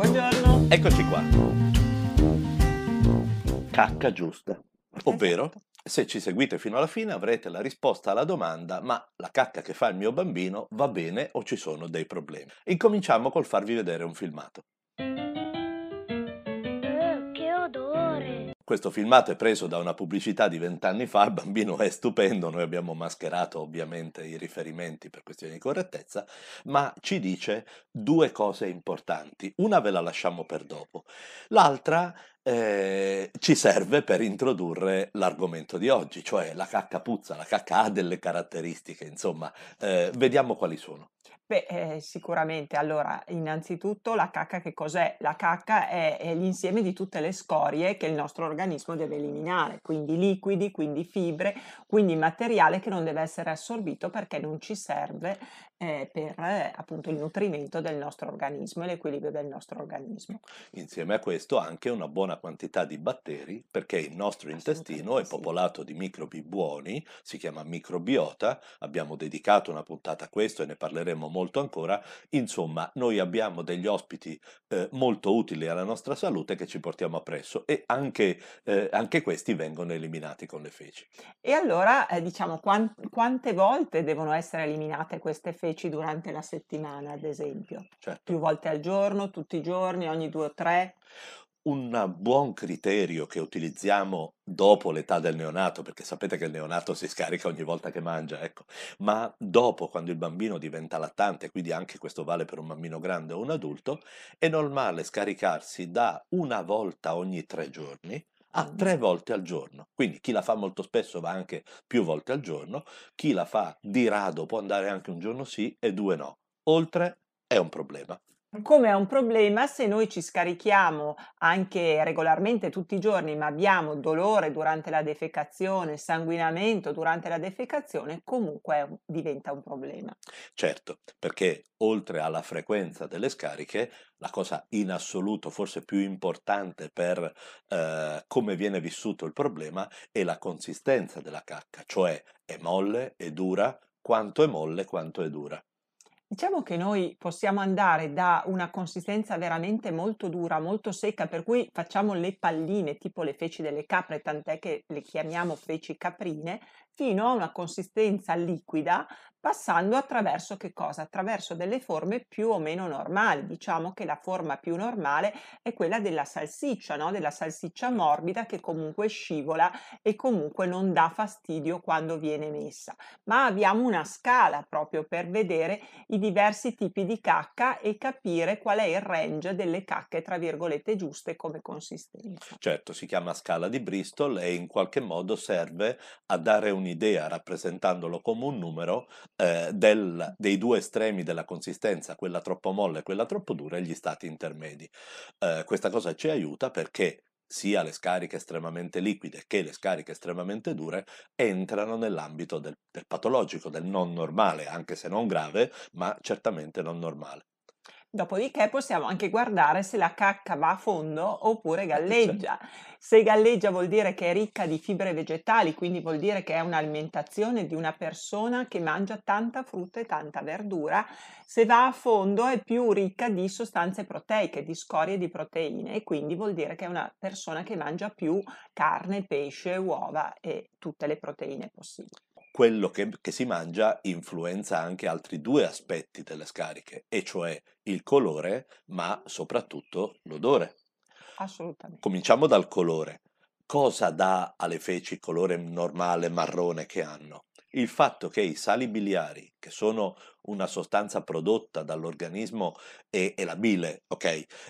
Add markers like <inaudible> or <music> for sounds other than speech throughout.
Buongiorno. Eccoci qua. Cacca giusta. Ovvero, Esatto. se ci seguite fino alla fine avrete la risposta alla domanda ma la cacca che fa il mio bambino va bene o ci sono dei problemi? Incominciamo col farvi vedere un filmato. Questo filmato è preso da una pubblicità di vent'anni fa, il bambino è stupendo, noi abbiamo mascherato ovviamente i riferimenti per questioni di correttezza, ma ci dice due cose importanti. Una ve la lasciamo per dopo, l'altra eh, ci serve per introdurre l'argomento di oggi, cioè la cacca puzza, la cacca ha delle caratteristiche, insomma, eh, vediamo quali sono. Beh, eh, sicuramente. Allora, innanzitutto la cacca che cos'è? La cacca è, è l'insieme di tutte le scorie che il nostro organismo deve eliminare, quindi liquidi, quindi fibre, quindi materiale che non deve essere assorbito perché non ci serve eh, per eh, appunto il nutrimento del nostro organismo e l'equilibrio del nostro organismo. Insieme a questo anche una buona quantità di batteri perché il nostro intestino è popolato di microbi buoni, si chiama microbiota, abbiamo dedicato una puntata a questo e ne parleremo molto ancora, insomma noi abbiamo degli ospiti eh, molto utili alla nostra salute che ci portiamo appresso e anche, eh, anche questi vengono eliminati con le feci. E allora, eh, diciamo, quan- quante volte devono essere eliminate queste feci durante la settimana, ad esempio? Certo. Più volte al giorno, tutti i giorni, ogni due o tre? Un buon criterio che utilizziamo dopo l'età del neonato, perché sapete che il neonato si scarica ogni volta che mangia, ecco, ma dopo, quando il bambino diventa lattante, quindi anche questo vale per un bambino grande o un adulto, è normale scaricarsi da una volta ogni tre giorni a tre volte al giorno. Quindi chi la fa molto spesso va anche più volte al giorno, chi la fa di rado può andare anche un giorno sì e due no. Oltre è un problema. Come è un problema se noi ci scarichiamo anche regolarmente tutti i giorni, ma abbiamo dolore durante la defecazione, sanguinamento durante la defecazione, comunque diventa un problema. Certo, perché oltre alla frequenza delle scariche, la cosa in assoluto forse più importante per eh, come viene vissuto il problema è la consistenza della cacca, cioè è molle, è dura, quanto è molle, quanto è dura. Diciamo che noi possiamo andare da una consistenza veramente molto dura, molto secca, per cui facciamo le palline, tipo le feci delle capre, tant'è che le chiamiamo feci caprine, fino a una consistenza liquida, passando attraverso che cosa? Attraverso delle forme più o meno normali. Diciamo che la forma più normale è quella della salsiccia, no? Della salsiccia morbida che comunque scivola e comunque non dà fastidio quando viene messa. Ma abbiamo una scala proprio per vedere i diversi tipi di cacca e capire qual è il range delle cacche, tra virgolette, giuste come consistenza. Certo, si chiama scala di Bristol e in qualche modo serve a dare un'idea, rappresentandolo come un numero, eh, del- dei due estremi della consistenza, quella troppo molle e quella troppo dura, e gli stati intermedi. Eh, questa cosa ci aiuta perché sia le scariche estremamente liquide che le scariche estremamente dure entrano nell'ambito del, del patologico, del non normale, anche se non grave, ma certamente non normale. Dopodiché possiamo anche guardare se la cacca va a fondo oppure Eh, galleggia. Se galleggia vuol dire che è ricca di fibre vegetali, quindi vuol dire che è un'alimentazione di una persona che mangia tanta frutta e tanta verdura. Se va a fondo è più ricca di sostanze proteiche, di scorie di proteine e quindi vuol dire che è una persona che mangia più carne, pesce, uova e tutte le proteine possibili. Quello che, che si mangia influenza anche altri due aspetti delle scariche, e cioè il colore, ma soprattutto l'odore. Assolutamente. Cominciamo dal colore. Cosa dà alle feci il colore normale marrone che hanno? Il fatto che i sali biliari, che sono una sostanza prodotta dall'organismo e, e la bile, ok,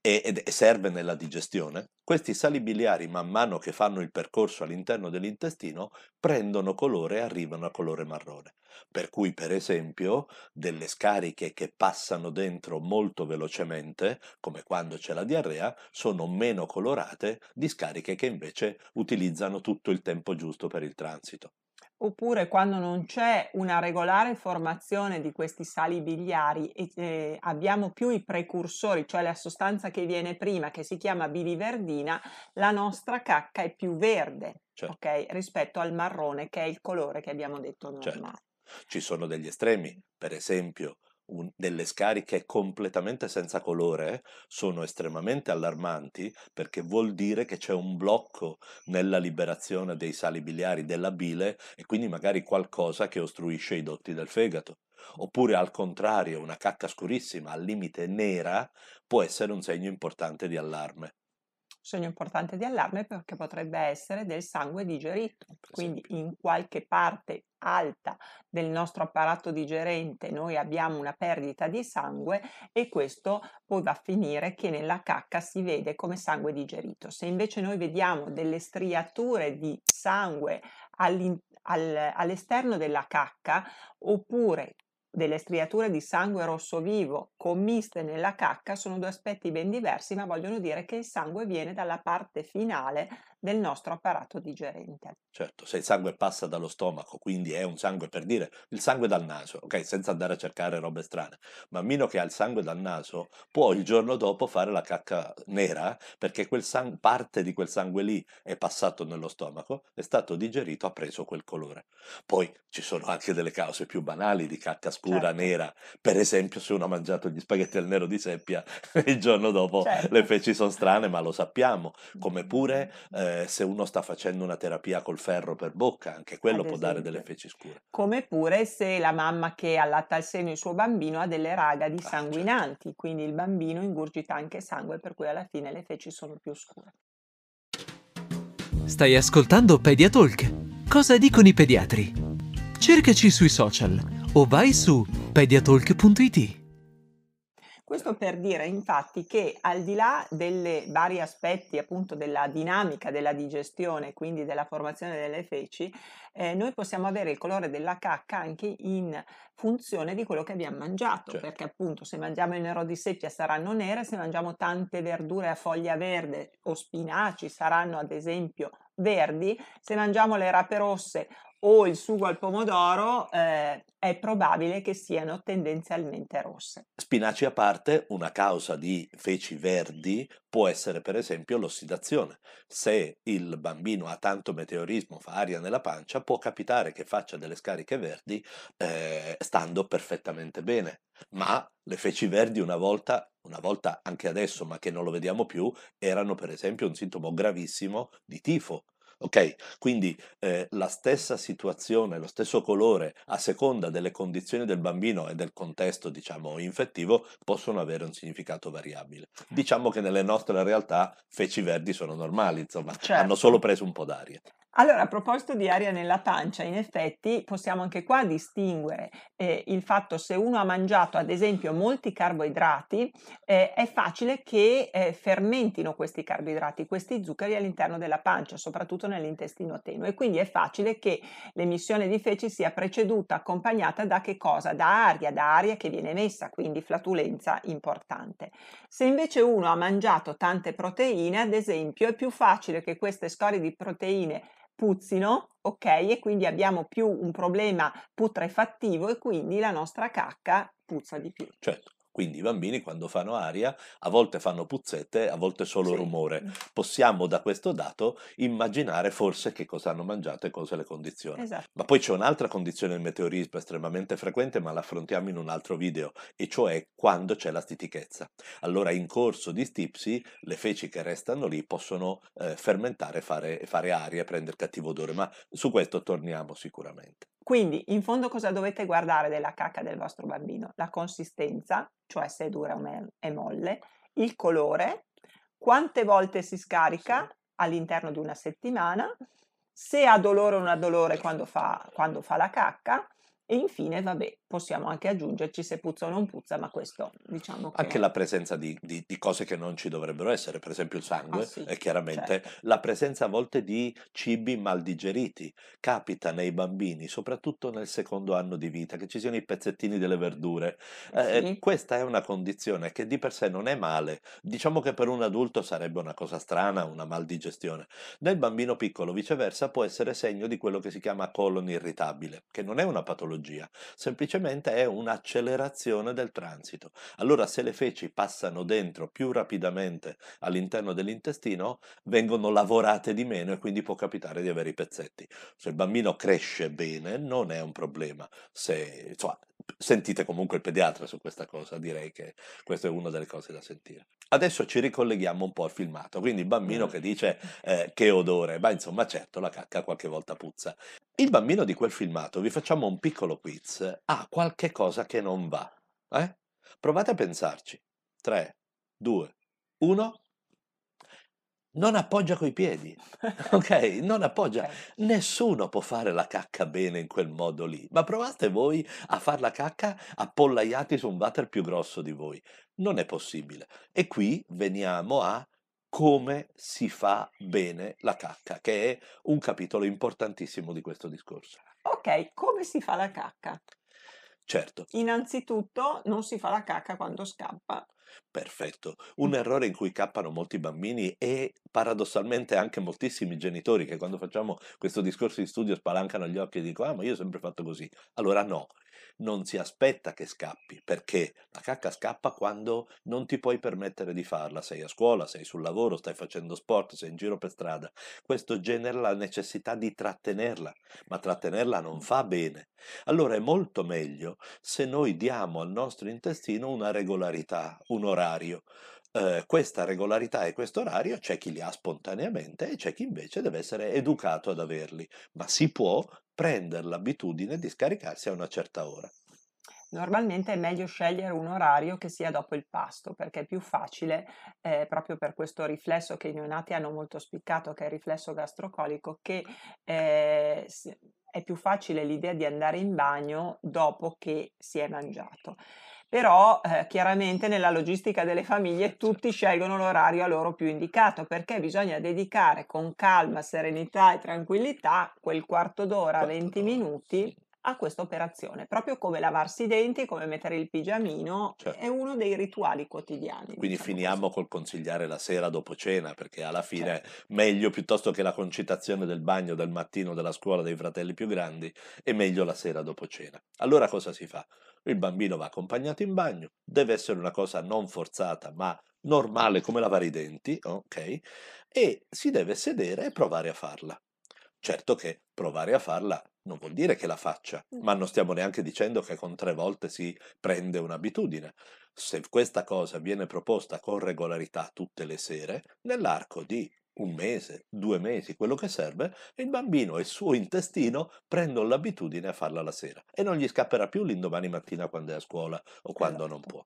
e, e serve nella digestione, questi sali biliari man mano che fanno il percorso all'interno dell'intestino prendono colore e arrivano a colore marrone. Per cui, per esempio, delle scariche che passano dentro molto velocemente, come quando c'è la diarrea, sono meno colorate di scariche che invece utilizzano tutto il tempo giusto per il transito. Oppure quando non c'è una regolare formazione di questi sali biliari e eh, abbiamo più i precursori, cioè la sostanza che viene prima, che si chiama biliverdina, la nostra cacca è più verde, Certo. ok? Rispetto al marrone che è il colore che abbiamo detto Certo. normale. Ci sono degli estremi, per esempio un- delle scariche completamente senza colore sono estremamente allarmanti perché vuol dire che c'è un blocco nella liberazione dei sali biliari della bile e quindi magari qualcosa che ostruisce i dotti del fegato. Oppure al contrario, una cacca scurissima, al limite nera, può essere un segno importante di allarme. Segno importante di allarme perché potrebbe essere del sangue digerito, quindi in qualche parte alta del nostro apparato digerente noi abbiamo una perdita di sangue e questo poi va a finire che nella cacca si vede come sangue digerito. Se invece noi vediamo delle striature di sangue all'in- al- all'esterno della cacca oppure delle striature di sangue rosso vivo commiste nella cacca sono due aspetti ben diversi, ma vogliono dire che il sangue viene dalla parte finale del nostro apparato digerente. Certo, se il sangue passa dallo stomaco, quindi è un sangue per dire il sangue dal naso, ok? Senza andare a cercare robe strane. Bambino che ha il sangue dal naso può il giorno dopo fare la cacca nera perché quel sang- parte di quel sangue lì è passato nello stomaco, è stato digerito, ha preso quel colore. Poi ci sono anche delle cause più banali di cacca scura, Certo. nera. Per esempio, se uno ha mangiato gli spaghetti al nero di seppia, <laughs> il giorno dopo Certo. le feci sono strane, ma lo sappiamo. Come pure eh, se uno sta facendo una terapia col ferro per bocca, anche quello può dare delle feci scure. Come pure se la mamma che allatta al seno il suo bambino ha delle ragadi Ah, certo. sanguinanti, quindi il bambino ingurgita anche sangue, per cui alla fine le feci sono più scure. Stai ascoltando Pediatalk. Cosa dicono i pediatri? Cercaci sui social o vai su pediatalk.it. Questo per dire infatti che al di là dei vari aspetti appunto della dinamica della digestione, quindi della formazione delle feci, eh, noi possiamo avere il colore della cacca anche in funzione di quello che abbiamo mangiato, Certo. perché appunto se mangiamo il nero di seppia saranno nere, se mangiamo tante verdure a foglia verde o spinaci saranno ad esempio verdi, se mangiamo le rape rosse o il sugo al pomodoro eh, è probabile che siano tendenzialmente rosse. Spinaci a parte, una causa di feci verdi può essere per esempio l'ossidazione. Se il bambino ha tanto meteorismo, fa aria nella pancia, può capitare che faccia delle scariche verdi eh, stando perfettamente bene. Ma le feci verdi una volta, una volta anche adesso, ma che non lo vediamo più, erano per esempio un sintomo gravissimo di tifo. Ok, quindi eh, la stessa situazione, lo stesso colore a seconda delle condizioni del bambino e del contesto, diciamo, infettivo, possono avere un significato variabile. Diciamo che nelle nostre realtà feci verdi sono normali, insomma, hanno Certo. solo preso un po' d'aria. Allora, a proposito di aria nella pancia, in effetti possiamo anche qua distinguere eh, il fatto se uno ha mangiato ad esempio molti carboidrati, eh, è facile che eh, fermentino questi carboidrati, questi zuccheri all'interno della pancia, soprattutto nell'intestino tenue. E quindi è facile che l'emissione di feci sia preceduta, accompagnata da che cosa? Da aria, da aria che viene emessa, quindi flatulenza importante. Se invece uno ha mangiato tante proteine, ad esempio, è più facile che queste scorie di proteine puzzino, ok? E quindi abbiamo più un problema putrefattivo e quindi la nostra cacca puzza di più. Certo, quindi i bambini quando fanno aria a volte fanno puzzette, a volte solo Sì. rumore. Possiamo da questo dato immaginare forse che cosa hanno mangiato e cosa le condizioni. Esatto. Ma poi c'è un'altra condizione del meteorismo estremamente frequente, ma l'affrontiamo in un altro video, e cioè quando c'è la stitichezza. Allora in corso di stipsi le feci che restano lì possono eh, fermentare, fare, fare aria prendere cattivo odore, ma su questo torniamo sicuramente. Quindi, in fondo, cosa dovete guardare della cacca del vostro bambino? La consistenza, cioè se è dura o è molle, il colore, quante volte si scarica all'interno di una settimana, se ha dolore o non ha dolore quando fa, quando fa la cacca e infine, vabbè, possiamo anche aggiungerci se puzza o non puzza, ma questo diciamo che... Anche la presenza di, di- di cose che non ci dovrebbero essere, per esempio il sangue, Ah, sì, e chiaramente certo. la presenza a volte di cibi mal digeriti. Capita nei bambini, soprattutto nel secondo anno di vita, che ci siano i pezzettini delle verdure. Eh Eh, sì. questa è una condizione che di per sé non è male. Diciamo che per un adulto sarebbe una cosa strana, una maldigestione. Nel bambino piccolo, viceversa, può essere segno di quello che si chiama colon irritabile, che non è una patologia, semplicemente semplicemente è un'accelerazione del transito. Allora se le feci passano dentro più rapidamente all'interno dell'intestino, vengono lavorate di meno e quindi può capitare di avere i pezzetti. Se il bambino cresce bene non è un problema. Se, insomma, sentite comunque il pediatra su questa cosa, direi che questa è una delle cose da sentire. Adesso ci ricolleghiamo un po' al filmato, quindi il bambino che dice eh, che odore, ma insomma certo la cacca qualche volta puzza. Il bambino di quel filmato, vi facciamo un piccolo quiz, ha qualche cosa che non va. Eh? Provate a pensarci. 3, 2, 1 non appoggia coi piedi, <laughs> ok? Non appoggia. Nessuno può fare la cacca bene in quel modo lì. Ma provate voi a fare la cacca appollaiati su un water più grosso di voi. Non è possibile. E qui veniamo a come si fa bene la cacca, che è un capitolo importantissimo di questo discorso. Ok, come si fa la cacca? Certo. Innanzitutto non si fa la cacca quando scappa. Perfetto. Un errore in cui cappano molti bambini e paradossalmente anche moltissimi genitori che quando facciamo questo discorso di studio spalancano gli occhi e dicono ah ma io ho sempre fatto così. Allora no, non si aspetta che scappi, perché la cacca scappa quando non ti puoi permettere di farla, sei a scuola, sei sul lavoro, stai facendo sport, sei in giro per strada. Questo genera la necessità di trattenerla, ma trattenerla non fa bene. Allora è molto meglio se noi diamo al nostro intestino una regolarità, un orario. Eh, questa regolarità e questo orario c'è chi li ha spontaneamente e c'è chi invece deve essere educato ad averli, ma si può prendere l'abitudine di scaricarsi a una certa ora. Normalmente è meglio scegliere un orario che sia dopo il pasto perché è più facile, eh, proprio per questo riflesso che i neonati hanno molto spiccato, che è il riflesso gastrocolico, che eh, è più facile l'idea di andare in bagno dopo che si è mangiato però eh, chiaramente nella logistica delle famiglie tutti scelgono l'orario a loro più indicato perché bisogna dedicare con calma, serenità e tranquillità quel quarto d'ora, 20 minuti a questa operazione, proprio come lavarsi i denti, come mettere il pigiamino, certo. è uno dei rituali quotidiani. Quindi diciamo finiamo così. col consigliare la sera dopo cena, perché alla fine certo. meglio piuttosto che la concitazione del bagno del mattino della scuola dei fratelli più grandi, è meglio la sera dopo cena. Allora cosa si fa? Il bambino va accompagnato in bagno, deve essere una cosa non forzata, ma normale come lavare i denti, ok? E si deve sedere e provare a farla. Certo che provare a farla non vuol dire che la faccia, ma non stiamo neanche dicendo che con tre volte si prende un'abitudine. Se questa cosa viene proposta con regolarità tutte le sere, nell'arco di un mese, due mesi, quello che serve, il bambino e il suo intestino prendono l'abitudine a farla la sera e non gli scapperà più l'indomani mattina quando è a scuola o quando non Esatto. può.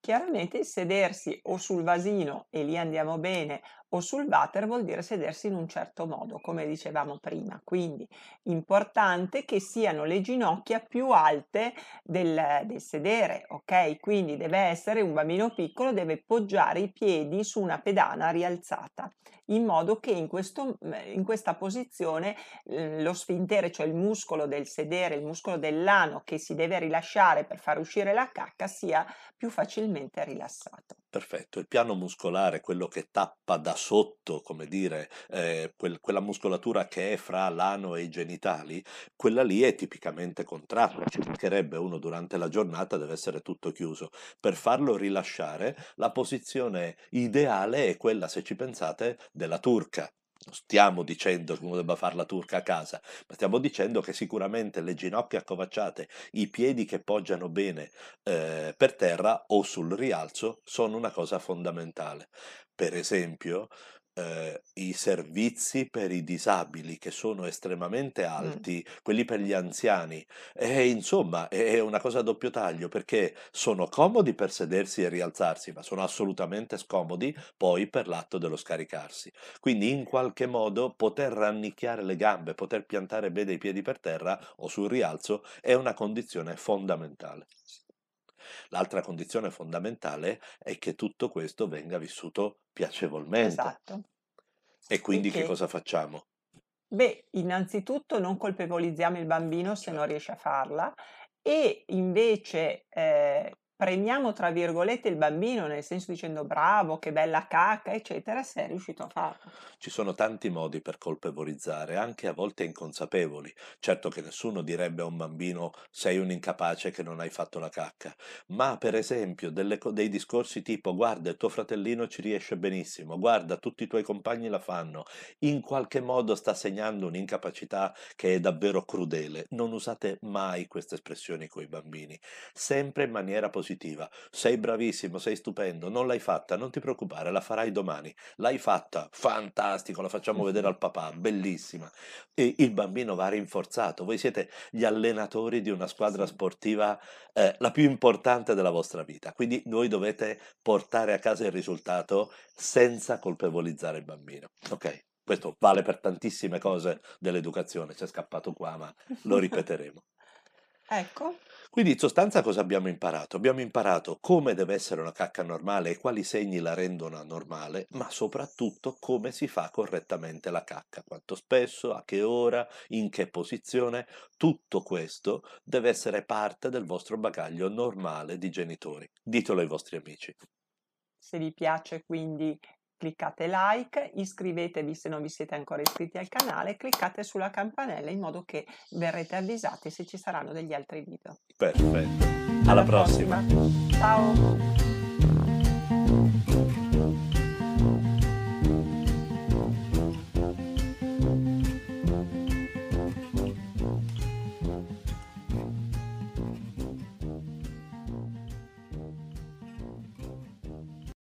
Chiaramente sedersi o sul vasino e lì andiamo bene o sul water vuol dire sedersi in un certo modo, come dicevamo prima. Quindi importante che siano le ginocchia più alte del, del sedere, ok? Quindi deve essere un bambino piccolo, deve poggiare i piedi su una pedana rialzata, in modo che in, questo, in questa posizione lo sfintere, cioè il muscolo del sedere, il muscolo dell'ano che si deve rilasciare per far uscire la cacca, sia più facilmente rilassato. Perfetto, il piano muscolare, quello che tappa da sotto, come dire, eh, quel, quella muscolatura che è fra l'ano e i genitali, quella lì è tipicamente contratta, ci mancherebbe uno durante la giornata, deve essere tutto chiuso. Per farlo rilasciare, la posizione ideale è quella, se ci pensate, della turca, stiamo dicendo che uno debba fare la turca a casa, ma stiamo dicendo che sicuramente le ginocchia accovacciate, i piedi che poggiano bene eh, per terra o sul rialzo sono una cosa fondamentale. Per esempio, eh, i servizi per i disabili che sono estremamente alti, mm. quelli per gli anziani, e insomma è una cosa a doppio taglio perché sono comodi per sedersi e rialzarsi, ma sono assolutamente scomodi poi per l'atto dello scaricarsi. Quindi in qualche modo poter rannicchiare le gambe, poter piantare bene i piedi per terra o sul rialzo è una condizione fondamentale. L'altra condizione fondamentale è che tutto questo venga vissuto piacevolmente. Esatto. E quindi che che cosa facciamo? Beh, innanzitutto non colpevolizziamo il bambino se non riesce a farla e invece eh, premiamo tra virgolette il bambino, nel senso dicendo bravo, che bella cacca, eccetera, se è riuscito a farlo. Ci sono tanti modi per colpevolizzare, anche a volte inconsapevoli. Certo che nessuno direbbe a un bambino sei un incapace che non hai fatto la cacca, ma per esempio delle dei discorsi tipo guarda il tuo fratellino ci riesce benissimo, guarda tutti i tuoi compagni la fanno, in qualche modo sta segnando un'incapacità che è davvero crudele. Non usate mai queste espressioni con i bambini, sempre in maniera positiva positiva. Sei bravissimo, sei stupendo, non l'hai fatta, non ti preoccupare, la farai domani. L'hai fatta, fantastico, la facciamo vedere al papà, bellissima. E il bambino va rinforzato. Voi siete gli allenatori di una squadra sportiva eh, la più importante della vostra vita, quindi voi dovete portare a casa il risultato senza colpevolizzare il bambino. Ok? Questo vale per tantissime cose dell'educazione, c'è scappato qua, ma lo ripeteremo. <laughs> Ecco. Quindi in sostanza cosa abbiamo imparato? Abbiamo imparato come deve essere una cacca normale e quali segni la rendono anormale, ma soprattutto come si fa correttamente la cacca, quanto spesso, a che ora, in che posizione. Tutto questo deve essere parte del vostro bagaglio normale di genitori. Ditelo ai vostri amici. Se vi piace quindi cliccate like, iscrivetevi se non vi siete ancora iscritti al canale, cliccate sulla campanella in modo che verrete avvisati se ci saranno degli altri video. Perfetto. Alla, Alla prossima. prossima. Ciao.